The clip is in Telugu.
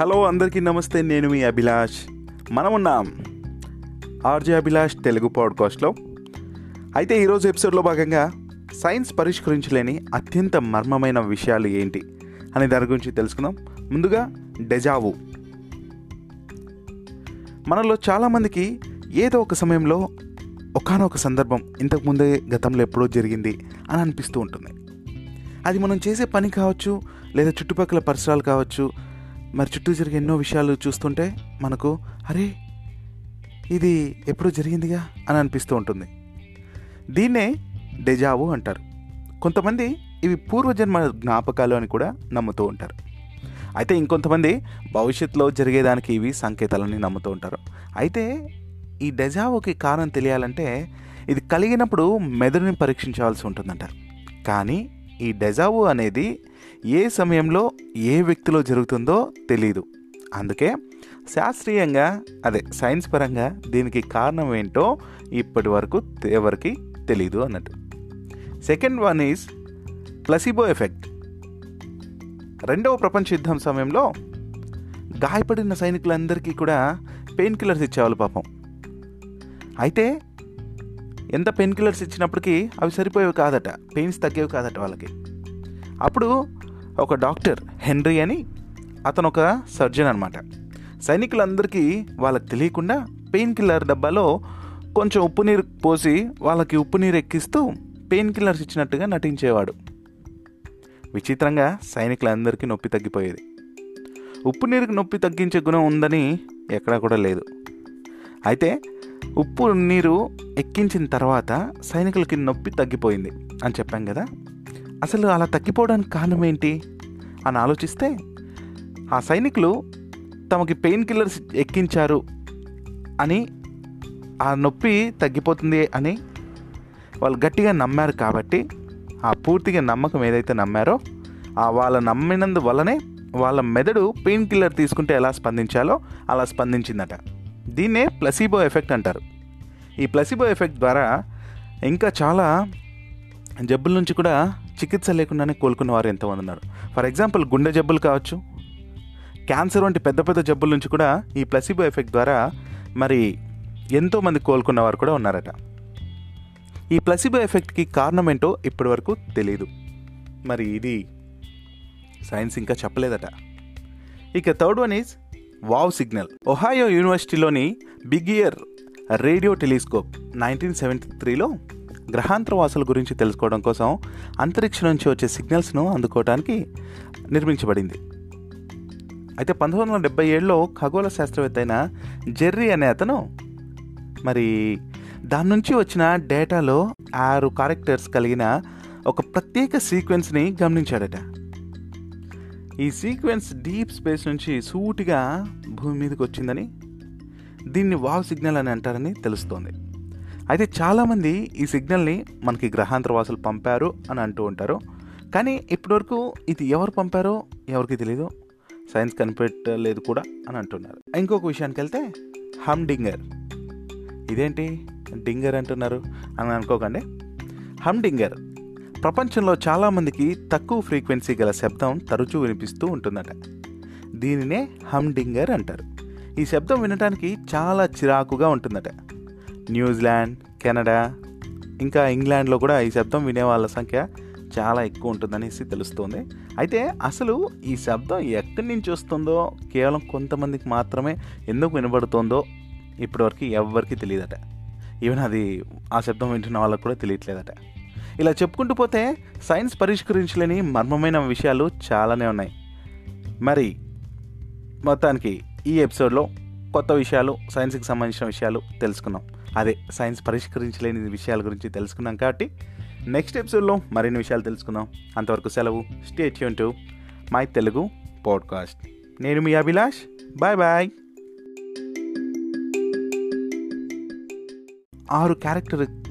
హలో అందరికీ నమస్తే నేను మీ అభిలాష్. మనం ఉన్నాం ఆర్జే అభిలాష్ తెలుగు పాడ్కాస్ట్లో. అయితే ఈరోజు ఎపిసోడ్లో భాగంగా సైన్స్ పరిష్కరించలేని అత్యంత మర్మమైన విషయాలు ఏంటి అనే దాని గురించి తెలుసుకుందాం. ముందుగా డెజావు మనలో చాలామందికి ఏదో ఒక సమయంలో ఒకానొక సందర్భం ఇంతకుముందే గతంలో ఎప్పుడో జరిగింది అని అనిపిస్తూ ఉంటుంది. అది మనం చేసే పని కావచ్చు లేదా చుట్టుపక్కల పరిసరాలు కావచ్చు మరి చుట్టూ జరిగే ఎన్నో విషయాలు చూస్తుంటే మనకు అరే ఇది ఎప్పుడో జరిగిందిగా అని అనిపిస్తూ ఉంటుంది. దీన్నే డెజావు అంటారు. కొంతమంది ఇవి పూర్వజన్మ జ్ఞాపకాలు అని కూడా నమ్ముతూ ఉంటారు. అయితే ఇంకొంతమంది భవిష్యత్తులో జరిగేదానికి ఇవి సంకేతాలని నమ్ముతూ ఉంటారు. అయితే ఈ డెజావోకి కారణం తెలియాలంటే ఇది కలిగినప్పుడు మెదడుని పరీక్షించాల్సి ఉంటుందంట కానీ ఈ డెజావు అనేది ఏ సమయంలో ఏ వ్యక్తిలో జరుగుతుందో తెలియదు అందుకే శాస్త్రీయంగా అదే సైన్స్ పరంగా దీనికి కారణం ఏంటో ఇప్పటి వరకు ఎవరికి తెలియదు అన్నట్టు. Second one is placebo effect. రెండవ ప్రపంచ యుద్ధం సమయంలో గాయపడిన సైనికులందరికీ కూడా పెయిన్ కిల్లర్స్ ఇచ్చేవాళ్ళు పాపం. అయితే ఎంత పెయిన్ కిల్లర్స్ ఇచ్చినప్పటికీ అవి సరిపోయేవి కాదట పెయిన్స్ తగ్గేవి కాదట వాళ్ళకి. అప్పుడు ఒక డాక్టర్ హెన్రీ అని అతను ఒక సర్జన్ అనమాట సైనికులందరికీ వాళ్ళకి తెలియకుండా పెయిన్ కిల్లర్ డబ్బాలో కొంచెం ఉప్పు నీరు పోసి వాళ్ళకి ఉప్పు నీరు ఎక్కిస్తూ పెయిన్ కిల్లర్స్ ఇచ్చినట్టుగా నటించేవాడు. విచిత్రంగా సైనికులందరికీ నొప్పి తగ్గిపోయేది. ఉప్పు నీరుకి నొప్పి తగ్గించే గుణం ఉందని ఎక్కడా కూడా లేదు. అయితే ఉప్పు నీరు ఎక్కించిన తర్వాత సైనికులకి నొప్పి తగ్గిపోయింది అని చెప్పాం కదా? అసలు అలా తగ్గిపోవడానికి కారణం ఏంటి అని ఆలోచిస్తే ఆ సైనికులు తమకి పెయిన్ కిల్లర్స్ ఎక్కించారు అని ఆ నొప్పి తగ్గిపోతుంది అని వాళ్ళు గట్టిగా నమ్మారు కాబట్టి ఆ పూర్తిగా నమ్మకం ఏదైతే నమ్మారో ఆ వాళ్ళ నమ్మినందు వల్లనే వాళ్ళ మెదడు పెయిన్ కిల్లర్ తీసుకుంటే ఎలా స్పందించాలో అలా స్పందించిందట. దీన్నే ప్లసీబో ఎఫెక్ట్ అంటారు. ఈ ప్లసీబో ఎఫెక్ట్ ద్వారా ఇంకా చాలా జబ్బుల నుంచి కూడా చికిత్స లేకుండానే కోలుకున్న వారు ఎంతమంది ఉన్నారు. ఫర్ ఎగ్జాంపుల్ గుండె జబ్బులు కావచ్చు. క్యాన్సర్ వంటి పెద్ద పెద్ద జబ్బుల నుంచి కూడా ఈ ప్లసిబో ఎఫెక్ట్ ద్వారా మరి ఎంతోమంది కోలుకున్నవారు కూడా ఉన్నారట. ఈ ప్లసిబో ఎఫెక్ట్కి కారణం ఏంటో ఇప్పటి వరకు తెలియదు మరి ఇది సైన్స్ ఇంకా చెప్పలేదట. ఇక third one is wow signal. Ohio యూనివర్సిటీలోని big ear radio telescope nineteen seventy త్రీలో గ్రహాంతర వాసుల గురించి తెలుసుకోవడం కోసం అంతరిక్షం నుంచి వచ్చే సిగ్నల్స్ను అందుకోవడానికి నిర్మించబడింది. అయితే పంతొమ్మిది వందల డెబ్బై ఏడులో ఖగోళ శాస్త్రవేత్త అయిన జెర్రీ అనే అతను మరి దాని నుంచి వచ్చిన డేటాలో ఆరు క్యారెక్టర్స్ కలిగిన ఒక ప్రత్యేక సీక్వెన్స్ని గమనించాడట. ఈ సీక్వెన్స్ డీప్ స్పేస్ నుంచి సూటిగా భూమి మీదకి వచ్చిందని దీన్ని వావ్ సిగ్నల్ అని అంటారని తెలుస్తోంది. అయితే చాలామంది ఈ సిగ్నల్ని మనకి గ్రహాంతరవాసులు పంపారు అని అంటూ ఉంటారు. కానీ ఇప్పటివరకు ఇది ఎవరు పంపారో ఎవరికి తెలియదు సైన్స్ కనిపెట్టలేదు కూడా అని అంటున్నారు. ఇంకొక విషయానికి వెళ్తే హమ్ డింగర్ ఇదేంటి? డింగర్ అంటున్నారు అని అనుకోకండి. హమ్ డింగర్ ప్రపంచంలో చాలామందికి తక్కువ ఫ్రీక్వెన్సీ గల శబ్దం తరచూ వినిపిస్తూ ఉంటుందట. దీనినే హమ్ డింగర్ అంటారు. ఈ శబ్దం వినడానికి చాలా చిరాకుగా ఉంటుందట. న్యూజిలాండ్ కెనడా ఇంకా ఇంగ్లాండ్లో కూడా ఈ శబ్దం వినే వాళ్ళ సంఖ్య చాలా ఎక్కువ ఉంటుందనేసి తెలుస్తుంది. అయితే అసలు ఈ శబ్దం ఎక్కడి నుంచి వస్తుందో కేవలం కొంతమందికి మాత్రమే ఎందుకు వినబడుతుందో ఇప్పటివరకు ఎవ్వరికి తెలియదట. ఈవెన్ అది ఆ శబ్దం వింటున్న వాళ్ళకు కూడా తెలియట్లేదట. ఇలా చెప్పుకుంటూ పోతే సైన్స్ పరిష్కరించలేని మర్మమైన విషయాలు చాలానే ఉన్నాయి. మరి మొత్తానికి ఈ ఎపిసోడ్లో కొత్త విషయాలు సైన్స్కి సంబంధించిన విషయాలు తెలుసుకున్నాం. అదే సైన్స్ పరిష్కరించలేని విషయాల గురించి తెలుసుకున్నాం కాబట్టి నెక్స్ట్ ఎపిసోడ్లో మరిన్ని విషయాలు తెలుసుకుందాం. అంతవరకు సెలవు. Stay tune to my Telugu podcast నేను మీ అభిలాష్. బాయ్ బాయ్ ఆరు క్యారెక్టర్